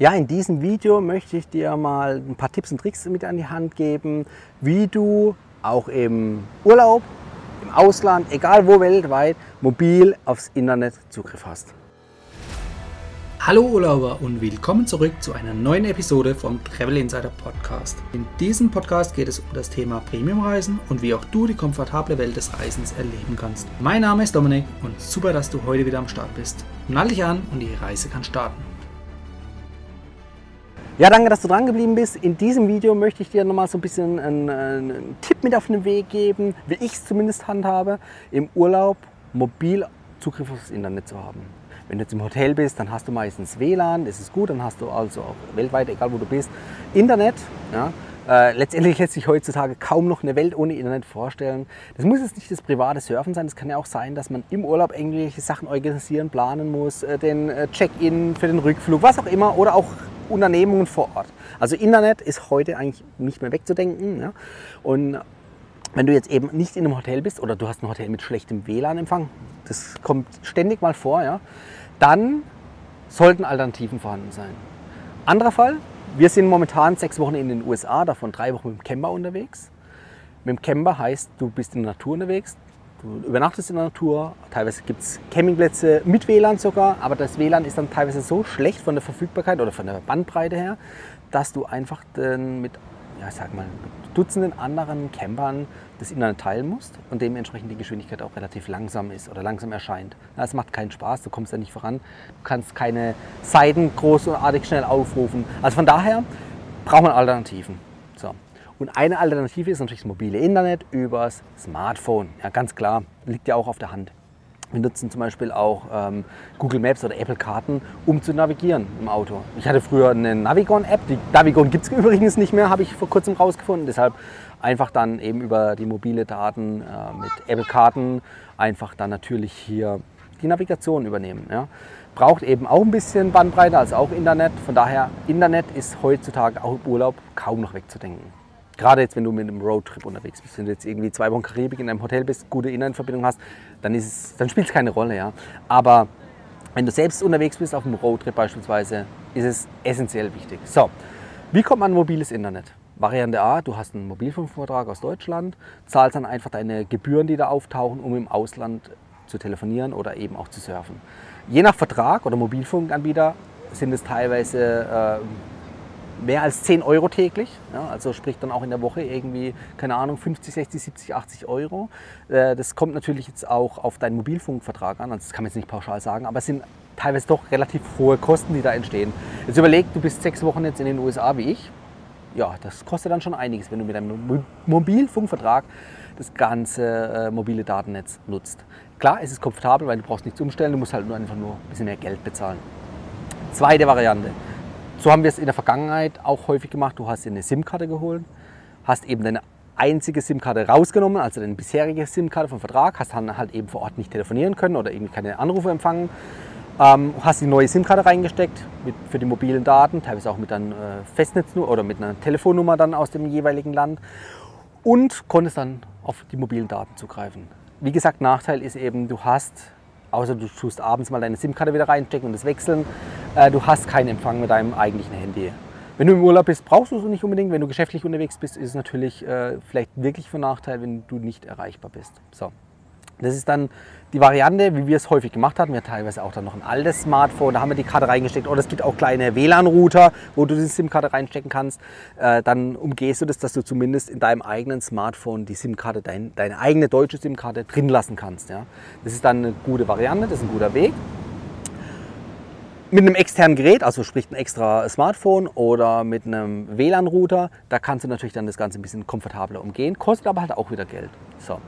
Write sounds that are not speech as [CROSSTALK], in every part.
Ja, in diesem Video möchte ich dir mal ein paar Tipps und Tricks mit an die Hand geben, wie du auch im Urlaub, im Ausland, egal wo weltweit, mobil aufs Internet Zugriff hast. Hallo Urlauber und willkommen zurück zu einer neuen Episode vom Travel Insider Podcast. In diesem Podcast geht es um das Thema Premiumreisen und wie auch du die komfortable Welt des Reisens erleben kannst. Mein Name ist Dominik und super, dass du heute wieder am Start bist. Nall dich an und die Reise kann starten. Ja, danke, dass du dran geblieben bist. In diesem Video möchte ich dir nochmal so ein bisschen einen, einen Tipp mit auf den Weg geben, wie ich es zumindest handhabe, im Urlaub mobil Zugriff aufs Internet zu haben. Wenn du jetzt im Hotel bist, dann hast du meistens WLAN, das ist gut, dann hast du also auch weltweit, egal wo du bist, Internet. Ja. Äh, letztendlich lässt sich heutzutage kaum noch eine Welt ohne Internet vorstellen. Das muss jetzt nicht das private Surfen sein, das kann ja auch sein, dass man im Urlaub irgendwelche Sachen organisieren, planen muss, äh, den äh, Check-in für den Rückflug, was auch immer, oder auch Unternehmungen vor Ort. Also Internet ist heute eigentlich nicht mehr wegzudenken. Ja? Und wenn du jetzt eben nicht in einem Hotel bist oder du hast ein Hotel mit schlechtem WLAN-Empfang, das kommt ständig mal vor, ja, dann sollten Alternativen vorhanden sein. Anderer Fall, wir sind momentan sechs Wochen in den USA, davon drei Wochen mit dem Camper unterwegs. Mit dem Camper heißt, du bist in der Natur unterwegs, Du übernachtest in der Natur, teilweise gibt es Campingplätze mit WLAN sogar, aber das WLAN ist dann teilweise so schlecht von der Verfügbarkeit oder von der Bandbreite her, dass du einfach mit, ja, sag mal, mit Dutzenden anderen Campern das Internet teilen musst und dementsprechend die Geschwindigkeit auch relativ langsam ist oder langsam erscheint. Es macht keinen Spaß, du kommst da nicht voran, du kannst keine Seiten großartig schnell aufrufen. Also von daher braucht man Alternativen. Und eine Alternative ist natürlich das mobile Internet übers Smartphone. Ja, ganz klar, liegt ja auch auf der Hand. Wir nutzen zum Beispiel auch ähm, Google Maps oder Apple Karten, um zu navigieren im Auto. Ich hatte früher eine Navigon-App. Die Navigon gibt es [LAUGHS] übrigens nicht mehr, habe ich vor kurzem rausgefunden. Deshalb einfach dann eben über die mobile Daten äh, mit Apple Karten einfach dann natürlich hier die Navigation übernehmen. Ja. Braucht eben auch ein bisschen Bandbreite, also auch Internet. Von daher, Internet ist heutzutage auch im Urlaub kaum noch wegzudenken. Gerade jetzt, wenn du mit einem Roadtrip unterwegs bist, wenn du jetzt irgendwie zwei Wochen Karibik in einem Hotel bist, gute Internetverbindung hast, dann, dann spielt es keine Rolle. Ja. Aber wenn du selbst unterwegs bist, auf einem Roadtrip beispielsweise, ist es essentiell wichtig. So, wie kommt man an mobiles Internet? Variante A, du hast einen Mobilfunkvertrag aus Deutschland, zahlst dann einfach deine Gebühren, die da auftauchen, um im Ausland zu telefonieren oder eben auch zu surfen. Je nach Vertrag oder Mobilfunkanbieter sind es teilweise äh, mehr als 10 Euro täglich. Ja, also sprich dann auch in der Woche irgendwie, keine Ahnung, 50, 60, 70, 80 Euro. Äh, das kommt natürlich jetzt auch auf deinen Mobilfunkvertrag an. Also das kann man jetzt nicht pauschal sagen, aber es sind teilweise doch relativ hohe Kosten, die da entstehen. Jetzt überleg, du bist sechs Wochen jetzt in den USA wie ich. Ja, das kostet dann schon einiges, wenn du mit deinem Mobilfunkvertrag das ganze äh, mobile Datennetz nutzt. Klar, es ist komfortabel, weil du brauchst nichts umstellen, du musst halt nur einfach nur ein bisschen mehr Geld bezahlen. Zweite Variante. So haben wir es in der Vergangenheit auch häufig gemacht. Du hast dir eine SIM-Karte geholt, hast eben deine einzige SIM-Karte rausgenommen, also deine bisherige SIM-Karte vom Vertrag, hast dann halt eben vor Ort nicht telefonieren können oder irgendwie keine Anrufe empfangen. Ähm, hast die neue SIM-Karte reingesteckt mit, für die mobilen Daten, teilweise auch mit einer äh, Festnetznummer oder mit einer Telefonnummer dann aus dem jeweiligen Land und konntest dann auf die mobilen Daten zugreifen. Wie gesagt, Nachteil ist eben, du hast außer du tust abends mal deine SIM-Karte wieder reinstecken und das wechseln, äh, du hast keinen Empfang mit deinem eigentlichen Handy. Wenn du im Urlaub bist, brauchst du es nicht unbedingt. Wenn du geschäftlich unterwegs bist, ist es natürlich äh, vielleicht wirklich von Nachteil, wenn du nicht erreichbar bist. So. Das ist dann die Variante, wie wir es häufig gemacht hatten. Wir hatten teilweise auch dann noch ein altes Smartphone, da haben wir die Karte reingesteckt. Oder es gibt auch kleine WLAN-Router, wo du die SIM-Karte reinstecken kannst. Äh, dann umgehst du das, dass du zumindest in deinem eigenen Smartphone die SIM-Karte, dein, deine eigene deutsche SIM-Karte drin lassen kannst. Ja? Das ist dann eine gute Variante, das ist ein guter Weg. Mit einem externen Gerät, also sprich ein extra Smartphone oder mit einem WLAN-Router, da kannst du natürlich dann das Ganze ein bisschen komfortabler umgehen, kostet aber halt auch wieder Geld. So.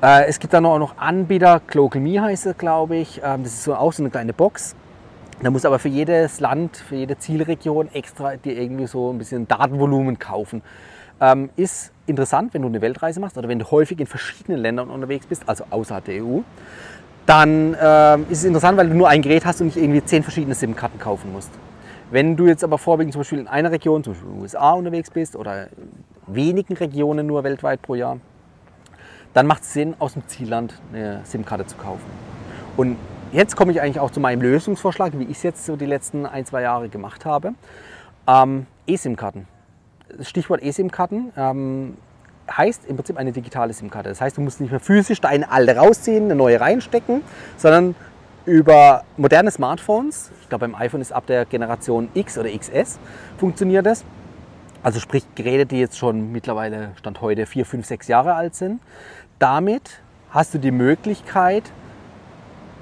Äh, es gibt dann auch noch Anbieter, GlocalMe heißt es, glaube ich. Ähm, das ist so, auch so eine kleine Box. Da muss aber für jedes Land, für jede Zielregion extra dir irgendwie so ein bisschen Datenvolumen kaufen. Ähm, ist interessant, wenn du eine Weltreise machst oder wenn du häufig in verschiedenen Ländern unterwegs bist, also außerhalb der EU. Dann ähm, ist es interessant, weil du nur ein Gerät hast und nicht irgendwie zehn verschiedene SIM-Karten kaufen musst. Wenn du jetzt aber vorwiegend zum Beispiel in einer Region, zum Beispiel in den USA unterwegs bist oder in wenigen Regionen nur weltweit pro Jahr, dann macht es Sinn, aus dem Zielland eine SIM-Karte zu kaufen. Und jetzt komme ich eigentlich auch zu meinem Lösungsvorschlag, wie ich es jetzt so die letzten ein, zwei Jahre gemacht habe. Ähm, eSIM-Karten. Stichwort eSIM-Karten. Ähm, heißt im Prinzip eine digitale SIM-Karte. Das heißt, du musst nicht mehr physisch deine alte rausziehen, eine neue reinstecken, sondern über moderne Smartphones, ich glaube beim iPhone ist ab der Generation X oder XS, funktioniert das. Also sprich Geräte, die jetzt schon mittlerweile Stand heute vier, fünf, sechs Jahre alt sind. Damit hast du die Möglichkeit,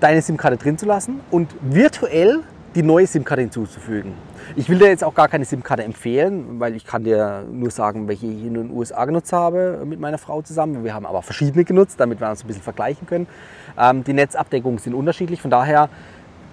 deine SIM-Karte drin zu lassen und virtuell die neue SIM-Karte hinzuzufügen. Ich will dir jetzt auch gar keine SIM-Karte empfehlen, weil ich kann dir nur sagen, welche ich in den USA genutzt habe mit meiner Frau zusammen. Wir haben aber verschiedene genutzt, damit wir uns ein bisschen vergleichen können. Ähm, die Netzabdeckungen sind unterschiedlich, von daher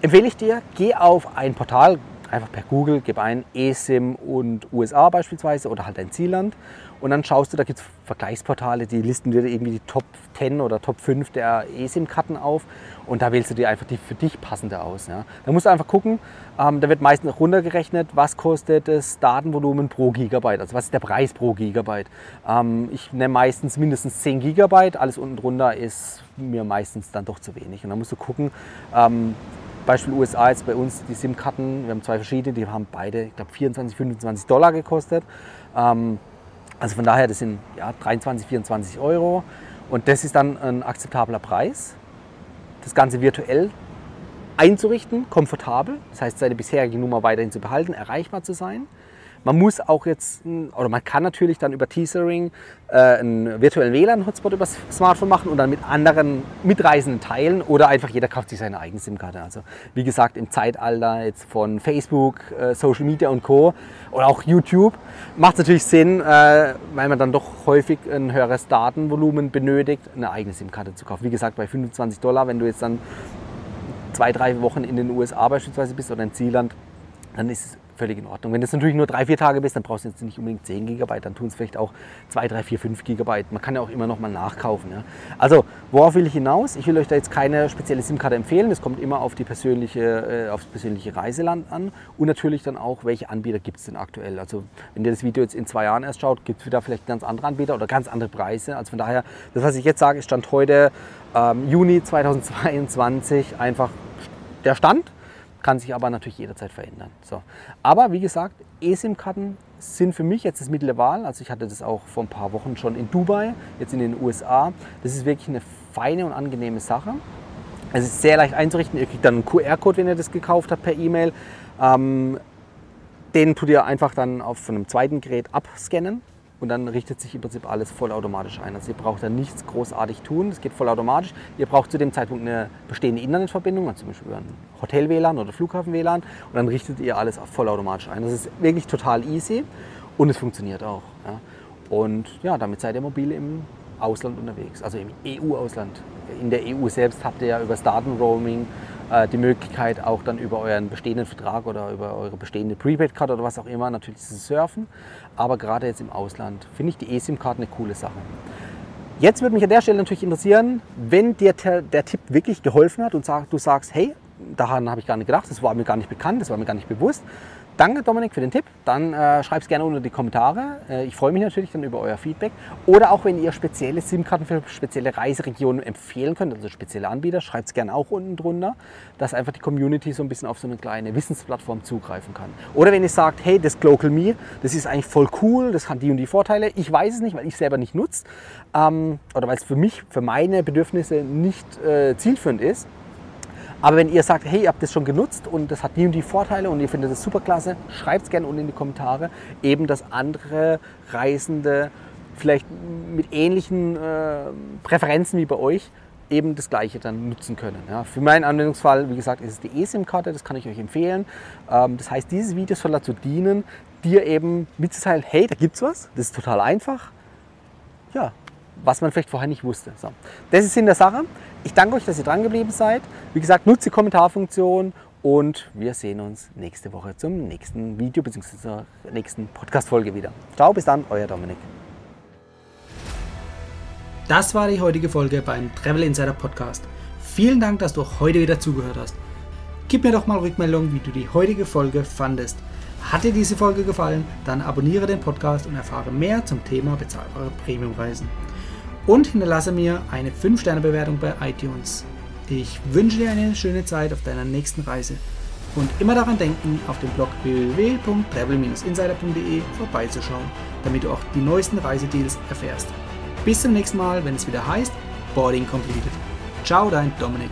empfehle ich dir, geh auf ein Portal, einfach per Google, gib ein eSIM und USA beispielsweise oder halt ein Zielland und dann schaust du, da gibt es Vergleichsportale, die listen dir irgendwie die Top 10 oder Top 5 der eSIM-Karten auf und da wählst du dir einfach die für dich passende aus. Ja. Da musst du einfach gucken, ähm, da wird meistens runtergerechnet, was kostet das Datenvolumen pro Gigabyte, also was ist der Preis pro Gigabyte. Ähm, ich nehme meistens mindestens 10 Gigabyte, alles unten drunter ist mir meistens dann doch zu wenig. Und dann musst du gucken, ähm, Beispiel USA jetzt bei uns die SIM-Karten, wir haben zwei verschiedene, die haben beide, ich glaube 24, 25 Dollar gekostet. Ähm, also von daher, das sind ja, 23, 24 Euro und das ist dann ein akzeptabler Preis. Das Ganze virtuell einzurichten, komfortabel, das heißt seine bisherige Nummer weiterhin zu behalten, erreichbar zu sein. Man muss auch jetzt, oder man kann natürlich dann über Teasering äh, einen virtuellen WLAN-Hotspot über das Smartphone machen und dann mit anderen Mitreisenden teilen oder einfach jeder kauft sich seine eigene SIM-Karte. Also wie gesagt, im Zeitalter jetzt von Facebook, äh, Social Media und Co. oder auch YouTube macht es natürlich Sinn, äh, weil man dann doch häufig ein höheres Datenvolumen benötigt, eine eigene SIM-Karte zu kaufen. Wie gesagt, bei 25 Dollar, wenn du jetzt dann zwei, drei Wochen in den USA beispielsweise bist oder in Zielland, dann ist es völlig in Ordnung. Wenn du natürlich nur drei, vier Tage bist, dann brauchst du jetzt nicht unbedingt 10 GB, dann tun es vielleicht auch 2, 3, 4, 5 GB. Man kann ja auch immer noch mal nachkaufen. Ja. Also, worauf will ich hinaus? Ich will euch da jetzt keine spezielle SIM-Karte empfehlen. Das kommt immer auf die persönliche, äh, aufs persönliche Reiseland an und natürlich dann auch, welche Anbieter gibt es denn aktuell. Also, wenn ihr das Video jetzt in zwei Jahren erst schaut, gibt es wieder vielleicht ganz andere Anbieter oder ganz andere Preise. Also von daher, das, was ich jetzt sage, ist Stand heute ähm, Juni 2022 einfach der Stand kann sich aber natürlich jederzeit verändern. So. Aber wie gesagt, eSIM-Karten sind für mich jetzt das Mittel der Wahl. Also ich hatte das auch vor ein paar Wochen schon in Dubai, jetzt in den USA. Das ist wirklich eine feine und angenehme Sache. Es ist sehr leicht einzurichten. Ihr kriegt dann einen QR-Code, wenn ihr das gekauft habt, per E-Mail. Ähm, den tut ihr einfach dann auf einem zweiten Gerät abscannen und dann richtet sich im Prinzip alles vollautomatisch ein. Also ihr braucht da nichts großartig tun, es geht vollautomatisch. Ihr braucht zu dem Zeitpunkt eine bestehende Internetverbindung, also zum Beispiel über ein Hotel-WLAN oder Flughafen-WLAN und dann richtet ihr alles vollautomatisch ein. Das ist wirklich total easy und es funktioniert auch. Ja. Und ja, damit seid ihr mobil im Ausland unterwegs, also im EU-Ausland. In der EU selbst habt ihr ja über das Datenroaming die Möglichkeit, auch dann über euren bestehenden Vertrag oder über eure bestehende Prepaid-Card oder was auch immer natürlich zu surfen. Aber gerade jetzt im Ausland finde ich die eSIM-Karte eine coole Sache. Jetzt würde mich an der Stelle natürlich interessieren, wenn dir der, Tipp wirklich geholfen hat und du sagst, hey, daran habe ich gar nicht gedacht, das war mir gar nicht bekannt, das war mir gar nicht bewusst, Danke Dominik für den Tipp. Dann äh, schreibt es gerne unter die Kommentare. Äh, ich freue mich natürlich dann über euer Feedback. Oder auch wenn ihr spezielle SIM-Karten für spezielle Reiseregionen empfehlen könnt, also spezielle Anbieter, schreibt es gerne auch unten drunter, dass einfach die Community so ein bisschen auf so eine kleine Wissensplattform zugreifen kann. Oder wenn ihr sagt, hey, das Global Me, das ist eigentlich voll cool, das hat die und die Vorteile. Ich weiß es nicht, weil ich selber nicht nutze. Ähm, oder weil es für mich, für meine Bedürfnisse nicht äh, zielführend ist aber wenn ihr sagt, hey, ihr habt das schon genutzt und das hat die und die Vorteile und ihr findet das super klasse, schreibt es gerne unten in die Kommentare, eben dass andere Reisende vielleicht mit ähnlichen äh, Präferenzen wie bei euch eben das gleiche dann nutzen können. Ja, für meinen Anwendungsfall, wie gesagt, ist es die eSIM-Karte, das kann ich euch empfehlen. Ähm, das heißt, dieses Video soll dazu dienen, dir eben mitzuteilen, hey, da gibt's was, das ist total einfach. Ja, was man vielleicht vorher nicht wusste. So. Das ist in der Sache. Ich danke euch, dass ihr dran geblieben seid. Wie gesagt, nutzt die Kommentarfunktion und wir sehen uns nächste Woche zum nächsten Video bzw. zur nächsten Podcast-Folge wieder. Ciao, bis dann, euer Dominik. Das war die heutige Folge beim Travel Insider Podcast. Vielen Dank, dass du heute wieder zugehört hast. Gib mir doch mal Rückmeldung, wie du die heutige Folge fandest. Hat dir diese Folge gefallen, dann abonniere den Podcast und erfahre mehr zum Thema bezahlbare Premiumreisen und hinterlasse mir eine 5-Sterne-Bewertung bei iTunes. Ich wünsche dir eine schöne Zeit auf deiner nächsten Reise und immer daran denken, auf dem Blog www.travel-insider.de vorbeizuschauen, damit du auch die neuesten Reisedeals erfährst. Bis zum nächsten Mal, wenn es wieder heißt Boarding Completed. Ciao, dein Dominik.